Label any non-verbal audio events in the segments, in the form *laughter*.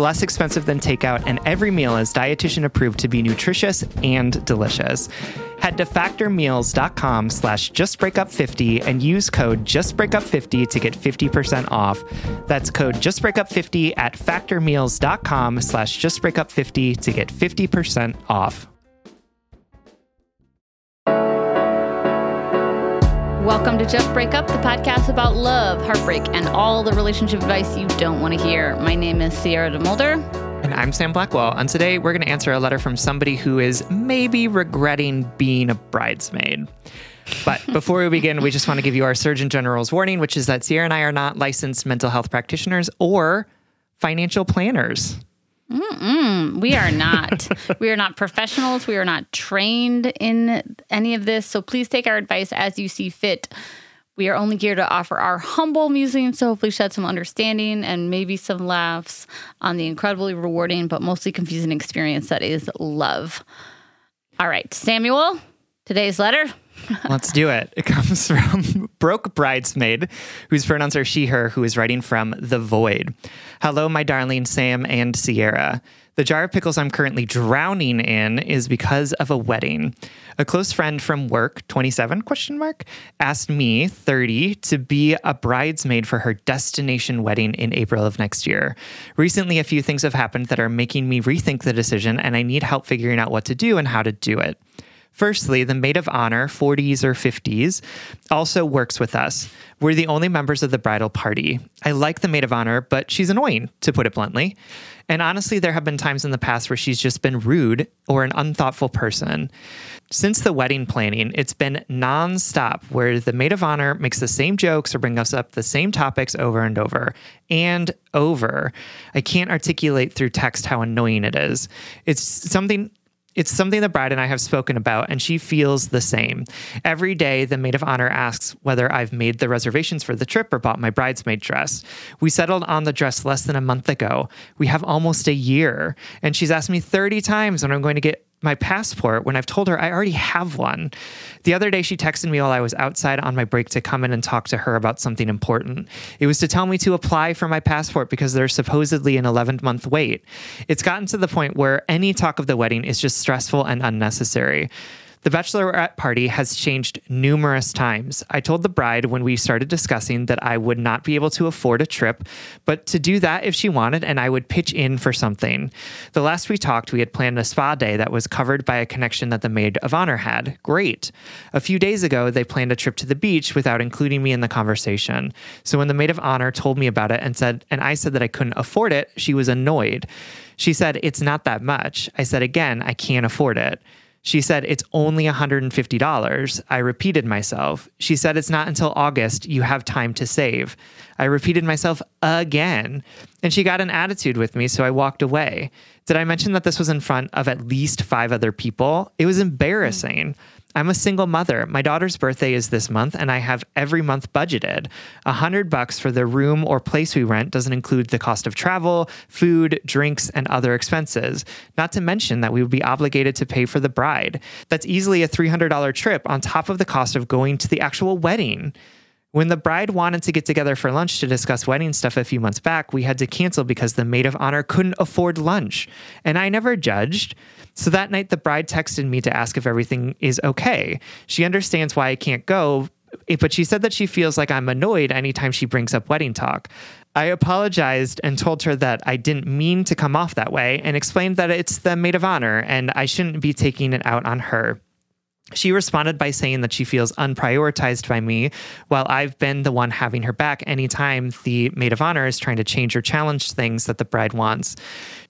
less expensive than takeout, and every meal is dietitian approved to be nutritious and delicious. Head to factormeals.com slash justbreakup50 and use code justbreakup50 to get 50% off. That's code justbreakup50 at factormeals.com slash justbreakup50 to get 50% off. Welcome to Just Break Up, the podcast about love, heartbreak, and all the relationship advice you don't want to hear. My name is Sierra DeMulder. And I'm Sam Blackwell. And today we're going to answer a letter from somebody who is maybe regretting being a bridesmaid. But *laughs* before we begin, we just want to give you our Surgeon General's warning, which is that Sierra and I are not licensed mental health practitioners or financial planners. Mm-mm, we are not. *laughs* we are not professionals. We are not trained in any of this. So please take our advice as you see fit. We are only here to offer our humble musings to hopefully shed some understanding and maybe some laughs on the incredibly rewarding but mostly confusing experience that is love. All right, Samuel, today's letter. Let's do it. It comes *laughs* from Broke Bridesmaid, whose pronouns are she, her, who is writing from The Void. Hello, my darling Sam and Sierra. The jar of pickles I'm currently drowning in is because of a wedding. A close friend from work, 27 question mark, asked me, 30, to be a bridesmaid for her destination wedding in April of next year. Recently a few things have happened that are making me rethink the decision and I need help figuring out what to do and how to do it. Firstly, the maid of honor, 40s or 50s, also works with us. We're the only members of the bridal party. I like the maid of honor, but she's annoying, to put it bluntly. And honestly, there have been times in the past where she's just been rude or an unthoughtful person. Since the wedding planning, it's been nonstop where the maid of honor makes the same jokes or brings us up the same topics over and over and over. I can't articulate through text how annoying it is. It's something it's something that Brad and I have spoken about, and she feels the same. Every day, the maid of honor asks whether I've made the reservations for the trip or bought my bridesmaid dress. We settled on the dress less than a month ago. We have almost a year, and she's asked me 30 times when I'm going to get my passport when I've told her I already have one. The other day, she texted me while I was outside on my break to come in and talk to her about something important. It was to tell me to apply for my passport because there's supposedly an 11 month wait. It's gotten to the point where any talk of the wedding is just stressful and unnecessary. The bachelorette party has changed numerous times. I told the bride when we started discussing that I would not be able to afford a trip, but to do that if she wanted, and I would pitch in for something. The last we talked, we had planned a spa day that was covered by a connection that the maid of honor had. Great. A few days ago, they planned a trip to the beach without including me in the conversation. So when the maid of honor told me about it and said, and I said that I couldn't afford it, she was annoyed. She said, It's not that much. I said, Again, I can't afford it. She said, It's only $150. I repeated myself. She said, It's not until August. You have time to save. I repeated myself again. And she got an attitude with me, so I walked away. Did I mention that this was in front of at least five other people? It was hmm. embarrassing. I'm a single mother. My daughter's birthday is this month, and I have every month budgeted. A hundred bucks for the room or place we rent doesn't include the cost of travel, food, drinks, and other expenses. Not to mention that we would be obligated to pay for the bride. That's easily a $300 trip on top of the cost of going to the actual wedding. When the bride wanted to get together for lunch to discuss wedding stuff a few months back, we had to cancel because the maid of honor couldn't afford lunch. And I never judged. So that night, the bride texted me to ask if everything is okay. She understands why I can't go, eh, but she said that she feels like I'm annoyed anytime she brings up wedding talk. I apologized and told her that I didn't mean to come off that way and explained that it's the maid of honor and I shouldn't be taking it out on her. She responded by saying that she feels unprioritized by me, while I've been the one having her back anytime the maid of honor is trying to change or challenge things that the bride wants.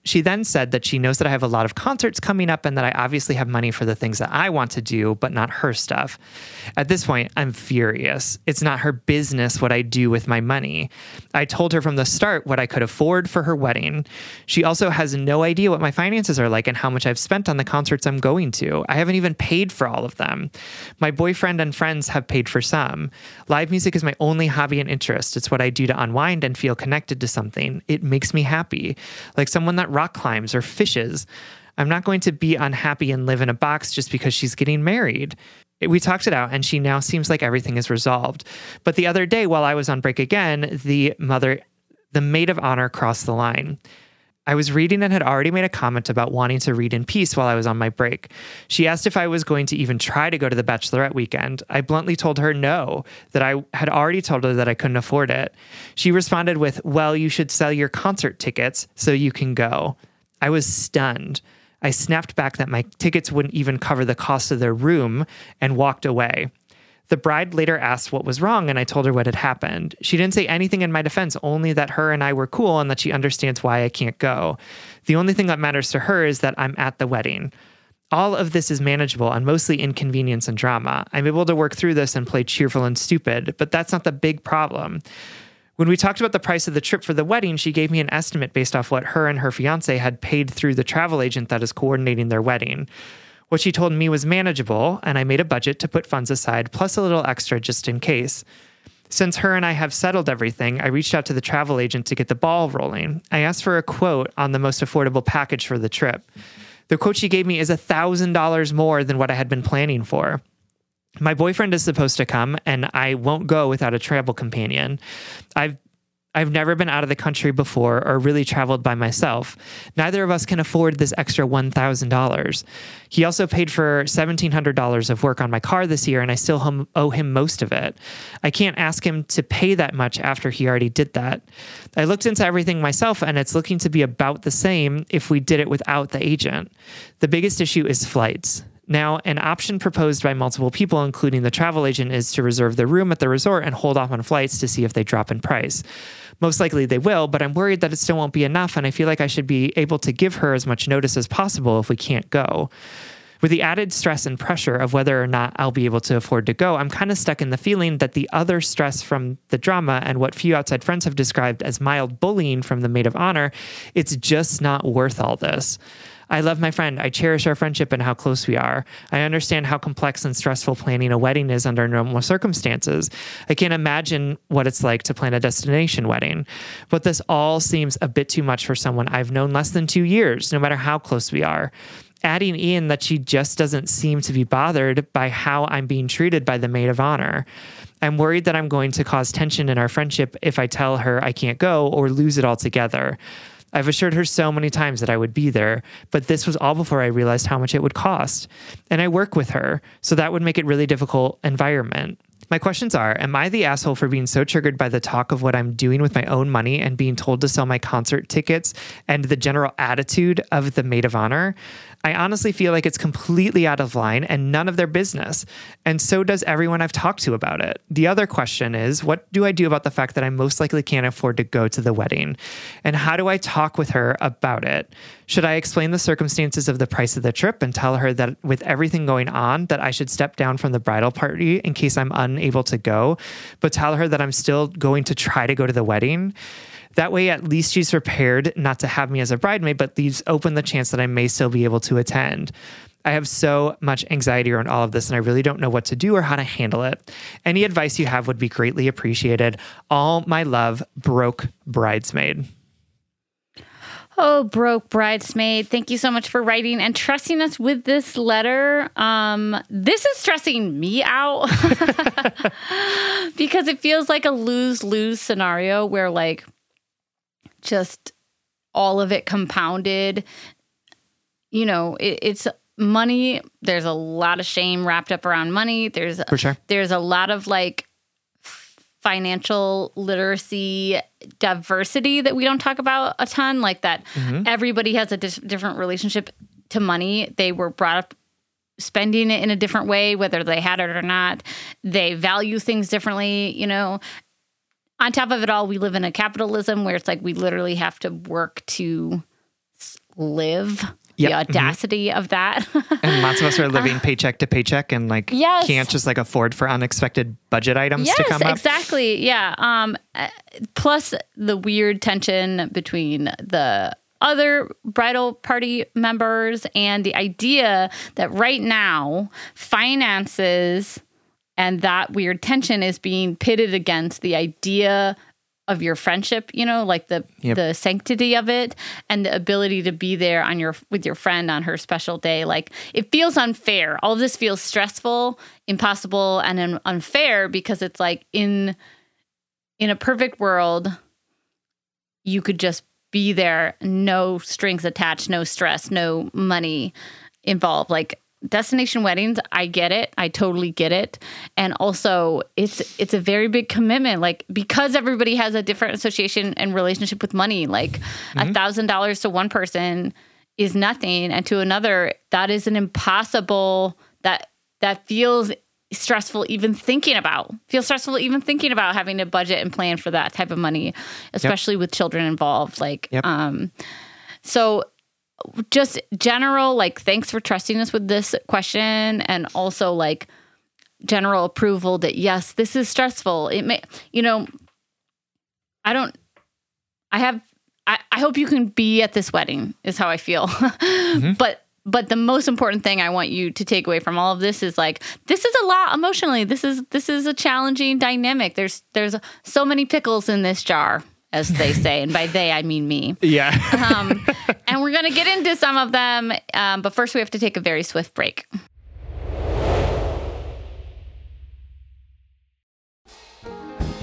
She then said that she knows that I have a lot of concerts coming up and that I obviously have money for the things that I want to do, but not her stuff. At this point, I'm furious. It's not her business what I do with my money. I told her from the start what I could afford for her wedding. She also has no idea what my finances are like and how much I've spent on the concerts I'm going to. I haven't even paid for all of them. My boyfriend and friends have paid for some. Live music is my only hobby and interest. It's what I do to unwind and feel connected to something. It makes me happy. Like someone that rock climbs or fishes. I'm not going to be unhappy and live in a box just because she's getting married. We talked it out, and she now seems like everything is resolved. But the other day, while I was on break again, the mother, the maid of honor, crossed the line. I was reading and had already made a comment about wanting to read in peace while I was on my break. She asked if I was going to even try to go to the bachelorette weekend. I bluntly told her no, that I had already told her that I couldn't afford it. She responded with, Well, you should sell your concert tickets so you can go. I was stunned. I snapped back that my tickets wouldn't even cover the cost of their room and walked away. The bride later asked what was wrong, and I told her what had happened. She didn't say anything in my defense, only that her and I were cool and that she understands why I can't go. The only thing that matters to her is that I'm at the wedding. All of this is manageable and mostly inconvenience and drama. I'm able to work through this and play cheerful and stupid, but that's not the big problem. When we talked about the price of the trip for the wedding, she gave me an estimate based off what her and her fiance had paid through the travel agent that is coordinating their wedding. What she told me was manageable, and I made a budget to put funds aside, plus a little extra just in case. Since her and I have settled everything, I reached out to the travel agent to get the ball rolling. I asked for a quote on the most affordable package for the trip. The quote she gave me is $1,000 more than what I had been planning for. My boyfriend is supposed to come, and I won't go without a travel companion. I've I've never been out of the country before or really traveled by myself. Neither of us can afford this extra $1,000. He also paid for $1,700 of work on my car this year, and I still owe him most of it. I can't ask him to pay that much after he already did that. I looked into everything myself, and it's looking to be about the same if we did it without the agent. The biggest issue is flights. Now, an option proposed by multiple people, including the travel agent, is to reserve the room at the resort and hold off on flights to see if they drop in price. Most likely they will, but I'm worried that it still won't be enough, and I feel like I should be able to give her as much notice as possible if we can't go. With the added stress and pressure of whether or not I'll be able to afford to go, I'm kind of stuck in the feeling that the other stress from the drama and what few outside friends have described as mild bullying from the maid of honor, it's just not worth all this. I love my friend. I cherish our friendship and how close we are. I understand how complex and stressful planning a wedding is under normal circumstances. I can't imagine what it's like to plan a destination wedding. But this all seems a bit too much for someone I've known less than two years, no matter how close we are adding in that she just doesn't seem to be bothered by how I'm being treated by the maid of honor. I'm worried that I'm going to cause tension in our friendship if I tell her I can't go or lose it altogether. I've assured her so many times that I would be there, but this was all before I realized how much it would cost. And I work with her, so that would make it really difficult environment. My questions are Am I the asshole for being so triggered by the talk of what I'm doing with my own money and being told to sell my concert tickets and the general attitude of the maid of honor? I honestly feel like it's completely out of line and none of their business. And so does everyone I've talked to about it. The other question is what do I do about the fact that I most likely can't afford to go to the wedding? And how do I talk with her about it? Should I explain the circumstances of the price of the trip and tell her that with everything going on that I should step down from the bridal party in case I'm unable to go, but tell her that I'm still going to try to go to the wedding? That way, at least she's prepared not to have me as a bridesmaid, but leaves open the chance that I may still be able to attend. I have so much anxiety around all of this, and I really don't know what to do or how to handle it. Any advice you have would be greatly appreciated. All my love, broke bridesmaid. Oh, broke bridesmaid. Thank you so much for writing and trusting us with this letter. Um, this is stressing me out *laughs* because it feels like a lose lose scenario where, like, just all of it compounded. You know, it, it's money. There's a lot of shame wrapped up around money. There's For sure. there's a lot of like financial literacy diversity that we don't talk about a ton like that mm-hmm. everybody has a dis- different relationship to money they were brought up spending it in a different way whether they had it or not they value things differently you know on top of it all we live in a capitalism where it's like we literally have to work to live Yep. the Mhm. audacity of that *laughs* And lots of us are living paycheck to paycheck and like Yes. can't just like afford for unexpected budget items yes, to come up. exactly. Yeah. Um, uh, plus the weird tension between the other bridal party members and the idea that right now finances and that weird tension is being pitted against the idea of your friendship you know like the Yep. the sanctity of it and the ability to be there on your with your friend on her special day. Like it feels unfair. All of this feels stressful impossible and un- unfair because it's like in in a perfect world you could just be there no strings attached no stress no money involved. Like destination weddings i get it. I totally get it. And also it's it's a very big commitment like because everybody has a different association and relationship with money like a thousand dollars to one person is nothing and to another that is an impossible that that feels stressful even thinking about feels stressful even thinking about having to budget and plan for that type of money especially with children involved like Yep. um so just general like thanks for trusting us with this question and also like general approval that yes this is stressful. It may you know i don't i have i, I hope you can be at this wedding is how i feel. *laughs* But but the most important thing i want you to take away from all of this is like this is a lot emotionally. This is this is a challenging dynamic. There's there's so many pickles in this jar as they *laughs* say. And by they i mean me. Yeah. um, and we're going to get into some of them. Um, but first, we have to take a very swift break.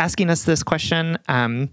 asking us this question. Um,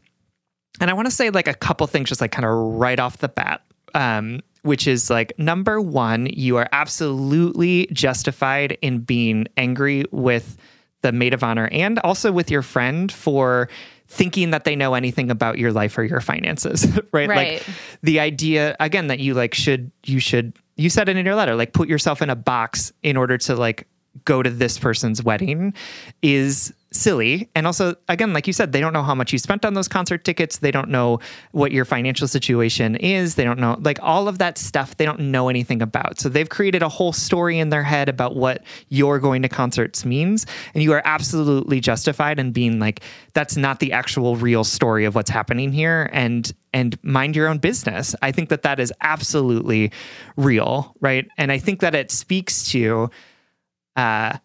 and I want to say like a couple things just like kind of right off the bat. Um, which is like number one, you are absolutely justified in being angry with the maid of honor and also with your friend for thinking that they know anything about your life or your finances, right? *laughs* Right. Like the idea again that you like should you should you said it in your letter, like put yourself in a box in order to like go to this person's wedding is silly. And also, again, like you said, they don't know how much you spent on those concert tickets. They don't know what your financial situation is. They don't know, like, all of that stuff, they don't know anything about. So they've created a whole story in their head about what you're going to concerts means. And you are absolutely justified in being like, that's not the actual real story of what's happening here. And, and mind your own business. I think that that is absolutely real, right? And I think that it speaks to, uh,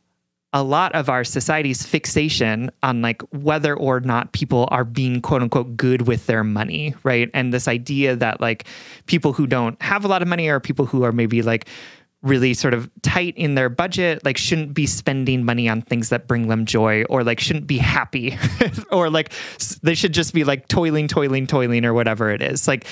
a lot of our society's fixation on like whether or not people are being quote unquote good with their money, right? And this idea that like people who don't have a lot of money or people who are maybe like really sort of tight in their budget like shouldn't be spending money on things that bring them joy or like shouldn't be happy *laughs* or like they should just be like toiling toiling toiling or whatever it is like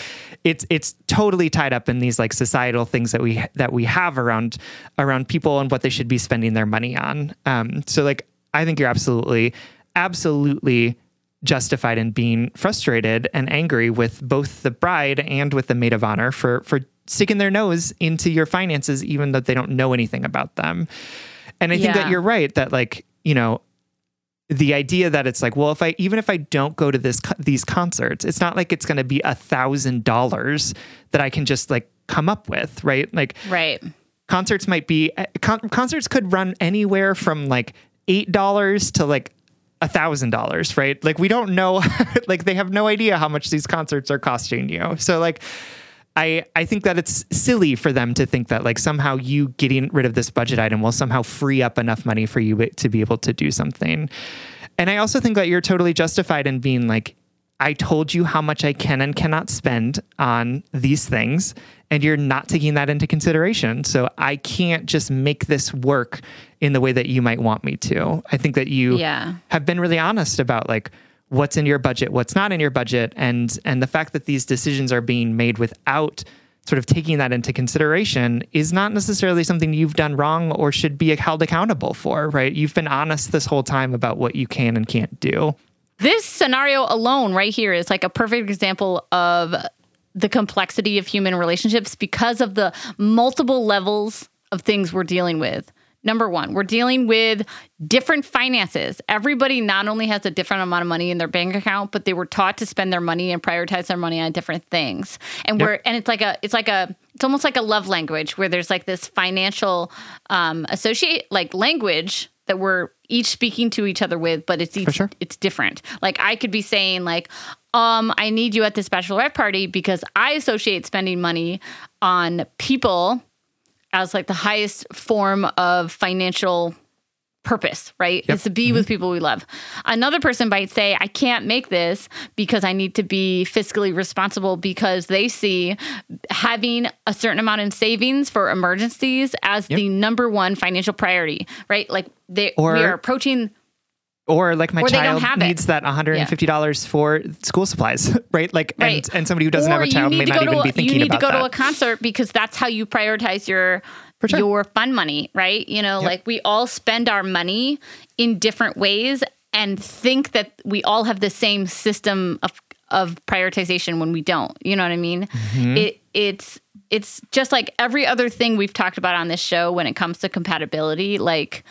it's it's totally tied up in these like societal things that we that we have around around people and what they should be spending their money on um so like i think you're absolutely absolutely justified in being frustrated and angry with both the bride and with the maid of honor for for sticking their nose into your finances even though they don't know anything about them. And I think Yeah. that you're right that like, you know, the idea that it's like, well, if I even if I don't go to this these concerts, it's not like it's going to be a thousand dollars that I can just like come up with, right? Like Right. concerts might be eh, con- concerts could run anywhere from like eight dollars to like a thousand dollars right like we don't know *laughs* like they have no idea how much these concerts are costing you so like I, I think that it's silly for them to think that like somehow you getting rid of this budget item will somehow free up enough money for you to be able to do something. And I also think that you're totally justified in being like, I told you how much I can and cannot spend on these things, and you're not taking that into consideration. So I can't just make this work in the way that you might want me to. I think that you Yeah. have been really honest about like what's in your budget, what's not in your budget, and and the fact that these decisions are being made without sort of taking that into consideration is not necessarily something you've done wrong or should be held accountable for, right? You've been honest this whole time about what you can and can't do. this scenario alone right here is like a perfect example of the complexity of human relationships because of the multiple levels of things we're dealing with. Number one, we're dealing with different finances. Everybody not only has a different amount of money in their bank account, but they were taught to spend their money and prioritize their money on different things. And yep. we're and it's like a it's like a it's almost like a love language where there's like this financial um associate like language that we're each speaking to each other with, but it's each, sure. it's different. Like I could be saying like, um, I need you at this bachelorette party because I associate spending money on people as like the highest form of financial purpose, right? Yep. Is to be mm-hmm. with people we love. Another person might say, I can't make this because I need to be fiscally responsible because they see having a certain amount in savings for emergencies as yep. the number one financial priority, right? Like they or, we are approaching or like my or child needs it. that $150 yeah. for school supplies, *laughs* right? Like, right. And, and somebody who doesn't or have a child may not even a, be thinking about that. You need to go that. to a concert because that's how you prioritize your sure. your fun money, right? You know, yep. like we all spend our money in different ways and think that we all have the same system of of prioritization when we don't. You know what I mean? Mm-hmm. It it's it's just like every other thing we've talked about on this show when it comes to compatibility. Like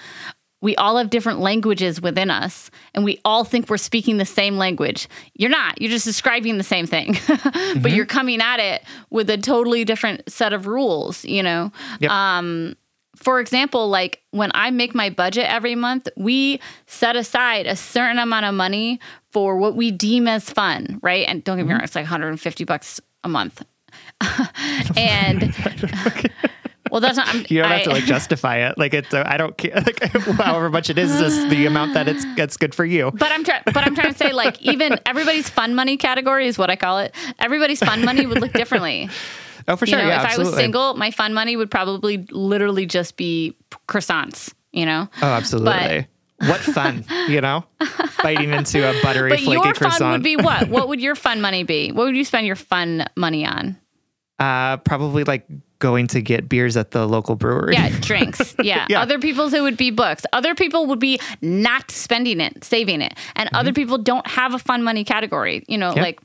we all have different languages within us and we all think we're speaking the same language. You're not. You're just describing the same thing. *laughs* mm-hmm. But you're coming at it with a totally different set of rules, you know. Yep. Um for example, like when I make my budget every month, we set aside a certain amount of money for what we deem as fun, right? And don't get me mm-hmm. wrong, it's like 150 bucks a month. *laughs* and *laughs* well, that's not. I'm, you don't I, have to like justify it. Like it's. Uh, I don't care. *laughs* Like however much it is, is the amount that it's that's good for you. But I'm trying. But I'm trying to say like even everybody's fun money category is what I call it. Everybody's fun money would look differently. *laughs* Oh, for sure. You know, yeah, if absolutely. I was single, my fun money would probably literally just be croissants. You know. Oh, absolutely. But, what fun, *laughs* you know, biting into a buttery, but flaky your croissant. fun would be what? What would your fun money be? What would you spend your fun money on? Uh, probably like going to get beers at the local brewery. Yeah, drinks. *laughs* Yeah. yeah. Other people's it would be books. Other people would be not spending it, saving it. And mm-hmm. other people don't have a fun money category. You know, yep. like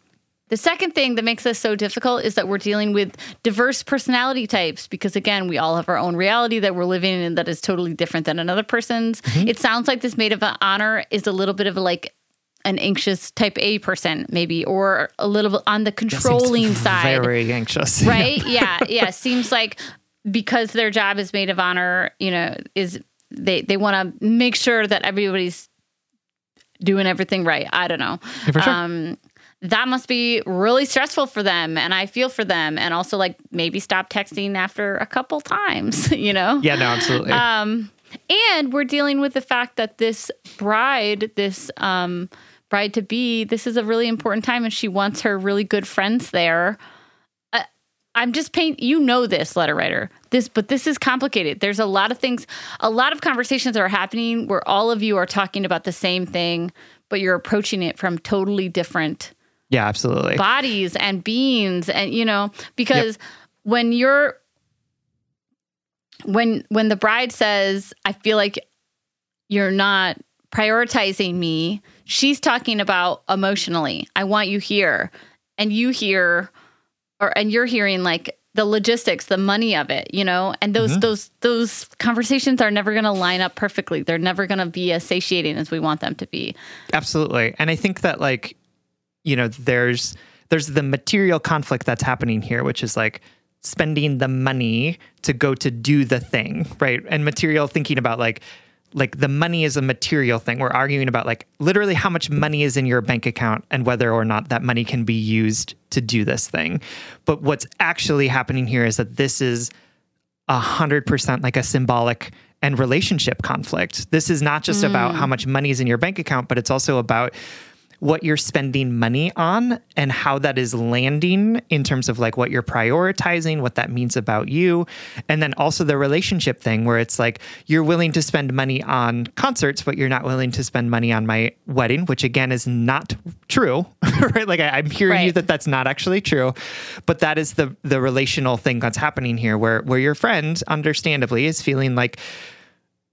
the second thing that makes this so difficult is that we're dealing with diverse personality types because again, we all have our own reality that we're living in that is totally different than another person's. Mm-hmm. It sounds like this maid of honor is a little bit of a like an anxious type A person, maybe, or a little bit on the controlling *laughs* side. Very anxious. *laughs* Right? yeah. *laughs* Yeah. Seems like because their job is maid of honor, you know, is they, they want to make sure that everybody's doing everything right. I don't know. Yeah, sure. Um, that must be really stressful for them and i feel for them and also like maybe stop texting after a couple times you know yeah no absolutely um and we're dealing with the fact that this bride this um bride to be, this is a really important time and she wants her really good friends there. Uh, I'm just paint you know this letter writer. This but this is complicated. There's a lot of things, a lot of conversations are happening where all of you are talking about the same thing, but you're approaching it from totally different Yeah, absolutely. bodies and beings and you know, because yep. when you're when when the bride says, I feel like you're not prioritizing me, she's talking about emotionally. I want you here. And you hear or and you're hearing like the logistics, the money of it, you know? And those mm-hmm. those those conversations are never going to line up perfectly. They're never going to be as satiating as we want them to be. Absolutely. And I think that like you know, there's there's the material conflict that's happening here, which is like spending the money to go to do the thing, right? And material thinking about like like the money is a material thing. We're arguing about like literally how much money is in your bank account and whether or not that money can be used to do this thing. But what's actually happening here is that this is a hundred percent like a symbolic and relationship conflict. This is not just mm. about how much money is in your bank account, but it's also about what you're spending money on and how that is landing in terms of like what you're prioritizing, what that means about you. And then also the relationship thing where it's like you're willing to spend money on concerts, but you're not willing to spend money on my wedding, which again is not true, *laughs* right? Like I, am hearing right. you that that's not actually true, but that is the the relational thing that's happening here where where your friend understandably is feeling like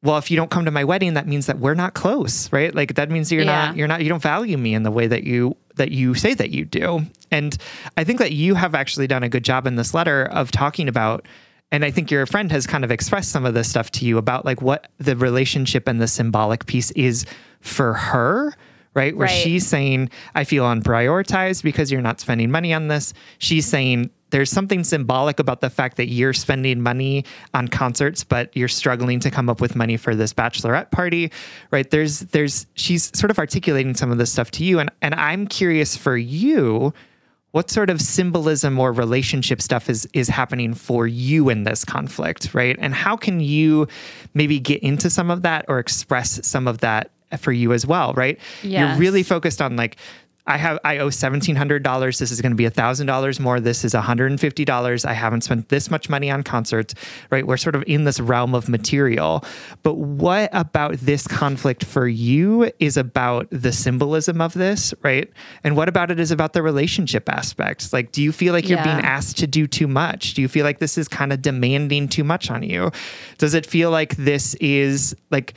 well, if you don't come to my wedding, that means that we're not close, right? Like that means you're Yeah. not you're not you don't value me in the way that you that you say that you do. And I think that you have actually done a good job in this letter of talking about and I think your friend has kind of expressed some of this stuff to you about like what the relationship and the symbolic piece is for her, right? Where Right. she's saying, I feel unprioritized because you're not spending money on this. She's saying, there's something symbolic about the fact that you're spending money on concerts, but you're struggling to come up with money for this bachelorette party, right? There's, there's, she's sort of articulating some of this stuff to you. And, and I'm curious for you, what sort of symbolism or relationship stuff is is happening for you in this conflict right and how can you maybe get into some of that or express some of that for you as well right you're really focused on like I have I owe seventeen hundred dollars. This is going to be thousand dollars more. This is one hundred and fifty dollars. I haven't spent this much money on concerts. Right, we're sort of in this realm of material. But what about this conflict for you is about the symbolism of this, right? And what about it is about the relationship aspects? Like, do you feel like you're Yeah. being asked to do too much? Do you feel like this is kind of demanding too much on you? Does it feel like this is like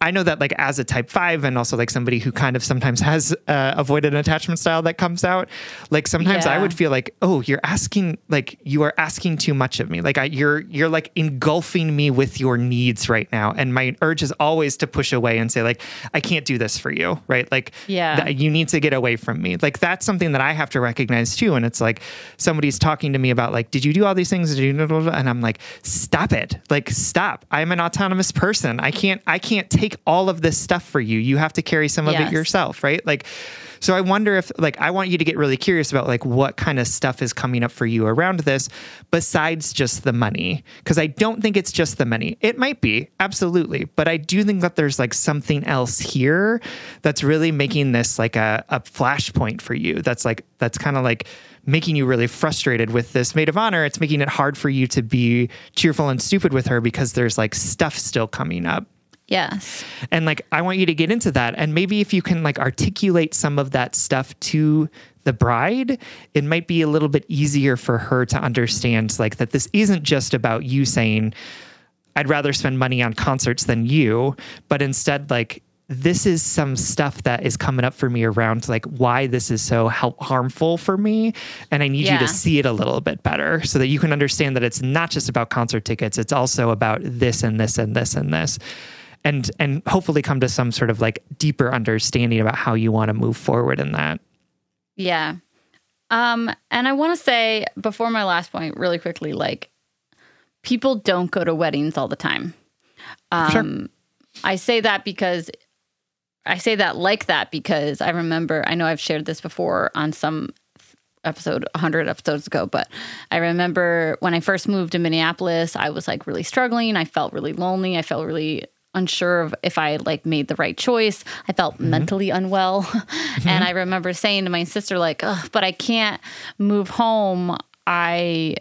I know that like as a type five and also like somebody who kind of sometimes has uh, avoidant attachment style that comes out, like sometimes I would feel like, oh, you're asking like you are asking too much of me. Like I, you're you're like engulfing me with your needs right now, and my urge is always to push away and say like I can't do this for you, right? Like Yeah. th- you need to get away from me. Like that's something that I have to recognize too. And it's like somebody's talking to me about like, did you do all these things? Did you? And I'm like, stop it. Like stop. I'm an autonomous person. I can't. I can't take all of this stuff for you. You have to carry some of it yourself, right? Like. So I wonder if like I want you to get really curious about like what kind of stuff is coming up for you around this besides just the money because I don't think it's just the money. It might be, absolutely, but I do think that there's like something else here that's really making this like a a flashpoint for you. That's like that's kind of like making you really frustrated with this maid of honor. It's making it hard for you to be cheerful and stupid with her because there's like stuff still coming up. Yes. And like, I want you to get into that. And maybe if you can like articulate some of that stuff to the bride, it might be a little bit easier for her to understand like that this isn't just about you saying, I'd rather spend money on concerts than you, but instead, like, this is some stuff that is coming up for me around like why this is so hel- harmful for me and i need you to see it a little bit better so that you can understand that it's not just about concert tickets it's also about this and this and this and this and and hopefully come to some sort of like deeper understanding about how you want to move forward in that Yeah. Um, and I want to say before my last point, really quickly, like people don't go to weddings all the time. Um, Sure. I say that because I say that like that because I remember, I know I've shared this before on some episode 100 episodes ago but i remember when i first moved to minneapolis i was like really struggling i felt really lonely i felt really unsure of if i like made the right choice. I felt mm-hmm. mentally unwell. *laughs* And i mm-hmm. remember saying to my sister like but i can't move home. I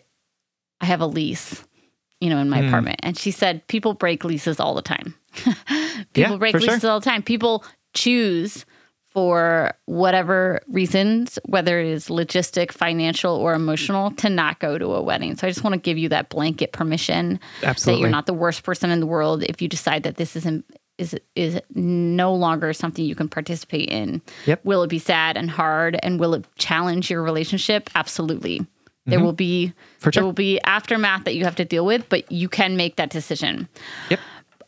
i have a lease you know in my hmm. apartment. And she said people break leases all the time. *laughs* People Yeah, break for sure. leases all the time. People choose for whatever reasons, whether it is logistic, financial, or emotional, to not go to a wedding. So I just want to give you that blanket permission that you're not the worst person in the world if you decide that this isn't is is no longer something you can participate in. Yep. Will it be sad and hard and will it challenge your relationship? Absolutely. There will be Mm-hmm. For sure. there will be aftermath that you have to deal with, but you can make that decision. yep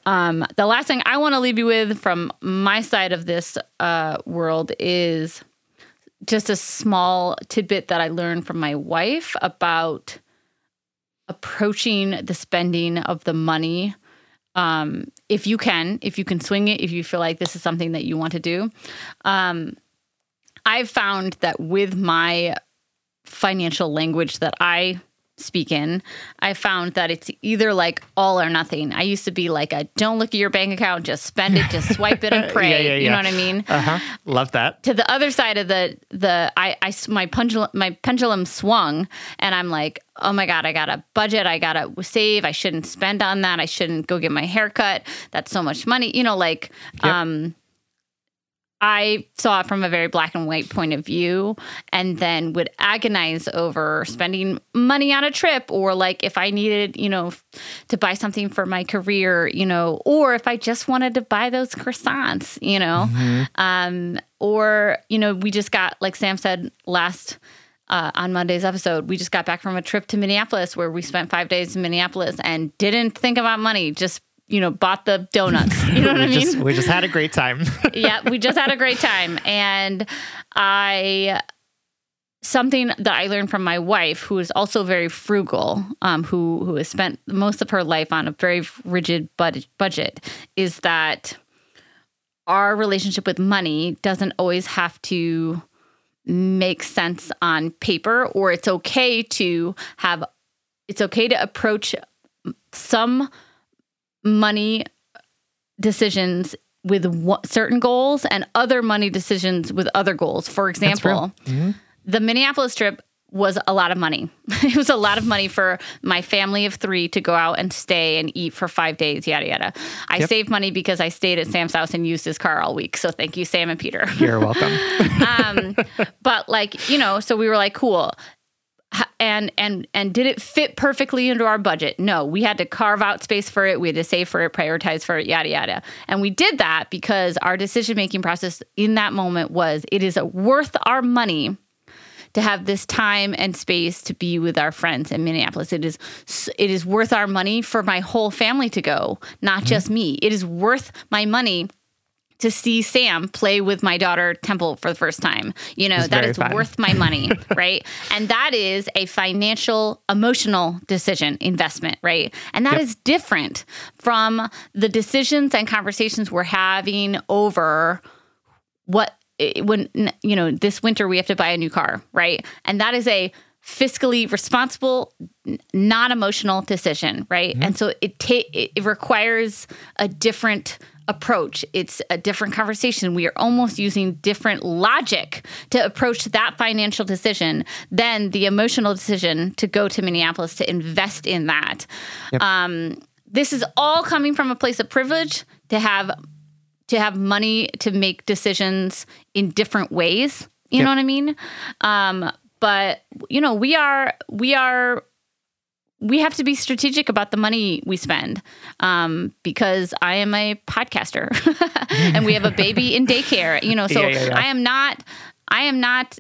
Um, the last thing I want to leave you with from my side of this uh, world is just a small tidbit that I learned from my wife about approaching the spending of the money. Um, if you can, if you can swing it, if you feel like this is something that you want to do. Um, I've found that with my financial language that I speak in, I found that it's either like all or nothing. I used to be like a don't look at your bank account, just spend it, just swipe it *laughs* and pray. Yeah, yeah, You know what I mean? uh-huh love that to the other side of the the I, I my pendulum my pendulum swung and I'm like oh my god I got a budget I gotta save I shouldn't spend on that I shouldn't go get my hair cut that's so much money you know like Yep. um I saw it from a very black and white point of view and then would agonize over spending money on a trip or like if I needed, you know, to buy something for my career, you know, or if I just wanted to buy those croissants, you know. Mm-hmm. Um, or, you know, we just got, like Sam said last uh, on Monday's episode, we just got back from a trip to Minneapolis where we spent five days in Minneapolis and didn't think about money, just you know, bought the donuts. You know *laughs* what I mean? Just, we just had a great time. *laughs* yeah, we just had a great time. And I, something that I learned from my wife, who is also very frugal, um, who who has spent most of her life on a very rigid budget, budget, is that our relationship with money doesn't always have to make sense on paper, or it's okay to have, it's okay to approach some money decisions with certain goals and other money decisions with other goals. For example, mm-hmm. the Minneapolis trip was a lot of money. *laughs* it was a lot of money for my family of three to go out and stay and eat for five days, yada, yada. I yep. saved money because I stayed at Sam's house and used his car all week. So thank you, Sam and Peter. You're welcome. *laughs* um, but like, you know, so we were like, cool and and and did it fit perfectly into our budget no we had to carve out space for it we had to save for it prioritize for it yada yada and we did that because our decision making process in that moment was it is worth our money to have this time and space to be with our friends in Minneapolis. It is it is worth our money for my whole family to go, not mm-hmm. just me. It is worth my money to see Sam play with my daughter Temple for the first time. You know, that is fun. worth my money, *laughs* right? And that is a financial, emotional decision, investment, right? And that yep. is different from the decisions and conversations we're having over what eh, when you know this winter we have to buy a new car, right? And that is a fiscally responsible, not emotional decision, right? Mm-hmm. And so it ta- it requires a different approach. It's a different conversation. We are almost using different logic to approach that financial decision than the emotional decision to go to Minneapolis to invest in that. Yep. Um, this is all coming from a place of privilege to have to have money to make decisions in different ways. You yep. know what I mean? Um, but you know, we are we are we have to be strategic about the money we spend um, because I am a podcaster *laughs* and we have a baby in daycare. You know, so yeah, yeah, yeah. I am not, I am not.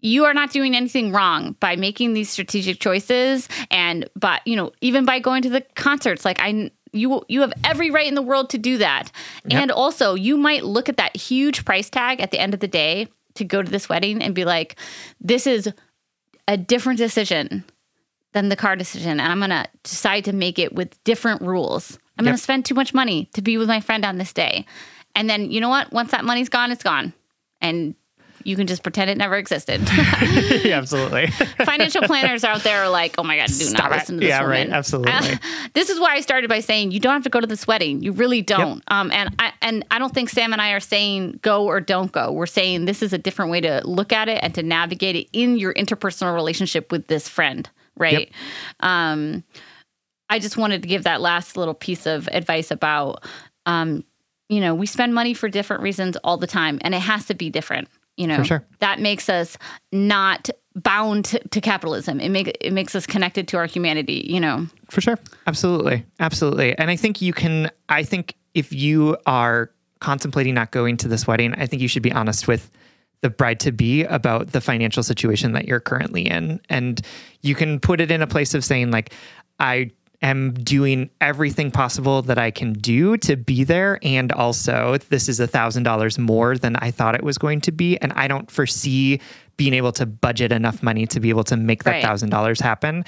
You are not doing anything wrong by making these strategic choices, and but you know, even by going to the concerts. Like I, you you have every right in the world to do that. Yep. And also, you might look at that huge price tag at the end of the day to go to this wedding and be like, "This is a different decision than the car decision. And I'm going to decide to make it with different rules. I'm yep. going to spend too much money to be with my friend on this day. And then, you know what? Once that money's gone, it's gone. And you can just pretend it never existed. *laughs* *laughs* yeah, absolutely. *laughs* Financial planners out there are like, oh my God, do Stop not it. listen to this yeah, woman. right. Absolutely. This is why I started by saying you don't have to go to this wedding. You really don't. Yep. Um, and I and I don't think Sam and I are saying go or don't go. We're saying this is a different way to look at it and to navigate it in your interpersonal relationship with this friend right? Yep. Um, I just wanted to give that last little piece of advice about, um, you know, we spend money for different reasons all the time, and it has to be different. You know, sure. that makes us not bound to, to capitalism. It make it makes us connected to our humanity. You know, for sure, absolutely, absolutely. And I think you can. I think if you are contemplating not going to this wedding, I think you should be honest with the bride to be about the financial situation that you're currently in. And you can put it in a place of saying, like, I am doing everything possible that I can do to be there. And also, this is a thousand dollars more than I thought it was going to be. And I don't foresee being able to budget enough money to be able to make that thousand dollars happen.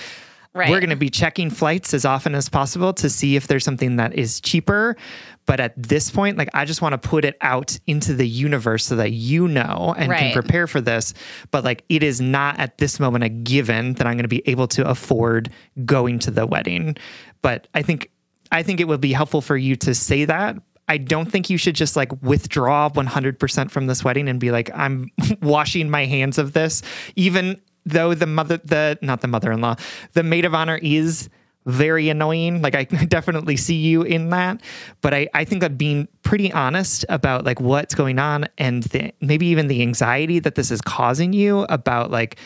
Right. We're going to be checking flights as often as possible to see if there's something that is cheaper. But at this point, like I just want to put it out into the universe so that you know and right. can prepare for this. But like it is not at this moment a given that I'm going to be able to afford going to the wedding. But I think I think it would be helpful for you to say that, I don't think you should just like withdraw 100% from this wedding and be like, I'm *laughs* washing my hands of this, even though the mother, the not the mother in law, the maid of honor is very annoying. Like I *laughs* definitely see you in that. But I, I think that being pretty honest about like what's going on and the, maybe even the anxiety that this is causing you about like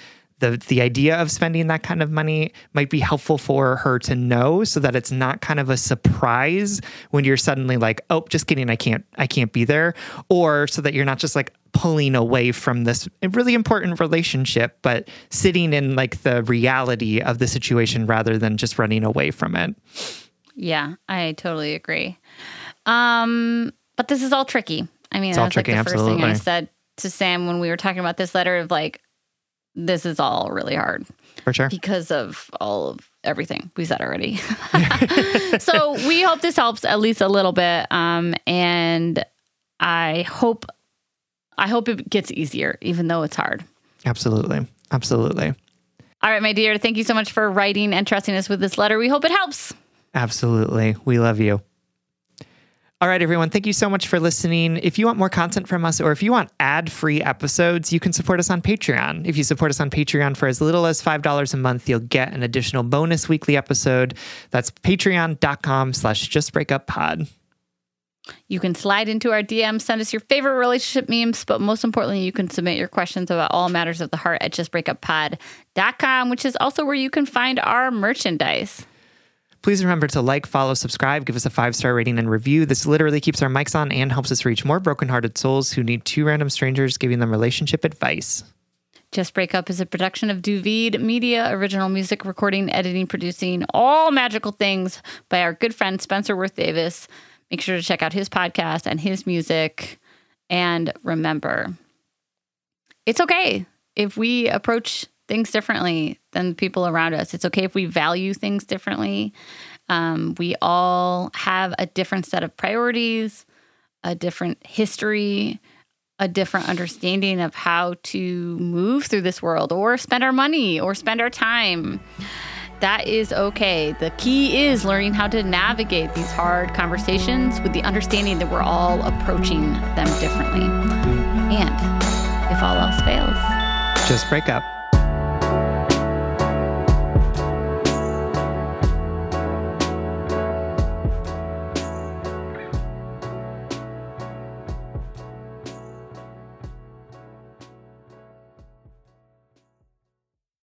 the the idea of spending that kind of money might be helpful for her to know so that it's not kind of a surprise when you're suddenly like oh just kidding i can't i can't be there or so that you're not just like pulling away from this really important relationship but sitting in like the reality of the situation rather than just running away from it yeah i totally agree um but this is all tricky i mean It's all that's like tricky, the first thing i said to sam when we were talking about this letter of like this is all really hard for sure because of all of everything we said already. *laughs* *laughs* so we hope this helps at least a little bit. Um, and I hope I hope it gets easier, even though it's hard. absolutely absolutely All right, my dear, thank you so much for writing and trusting us with this letter. We hope it helps. Absolutely. We love you. All right, everyone. Thank you so much for listening. If you want more content from us or if you want ad free episodes, you can support us on Patreon. If you support us on Patreon for as little as $5 a month, you'll get an additional bonus weekly episode. That's patreon.com slash justbreakuppod. You can slide into our DM, send us your favorite relationship memes, but most importantly, you can submit your questions about all matters of the heart at justbreakuppod.com, which is also where you can find our merchandise. Please remember to like, follow, subscribe, give us a five star rating and review. This literally keeps our mics on and helps us reach more brokenhearted souls who need two random strangers giving them relationship advice. Just Break Up is a production of Du Vide Media, original music, recording, editing, producing, all magical things by our good friend Spencer Worth Davis. Make sure to check out his podcast and his music. And remember, it's okay if we approach things differently than the people around us. It's okay if we value things differently. Um, we all have a different set of priorities, a different history, a different understanding of how to move through this world or spend our money or spend our time. That is okay. The key is learning how to navigate these hard conversations with the understanding that we're all approaching them differently. And if all else fails, Just break up.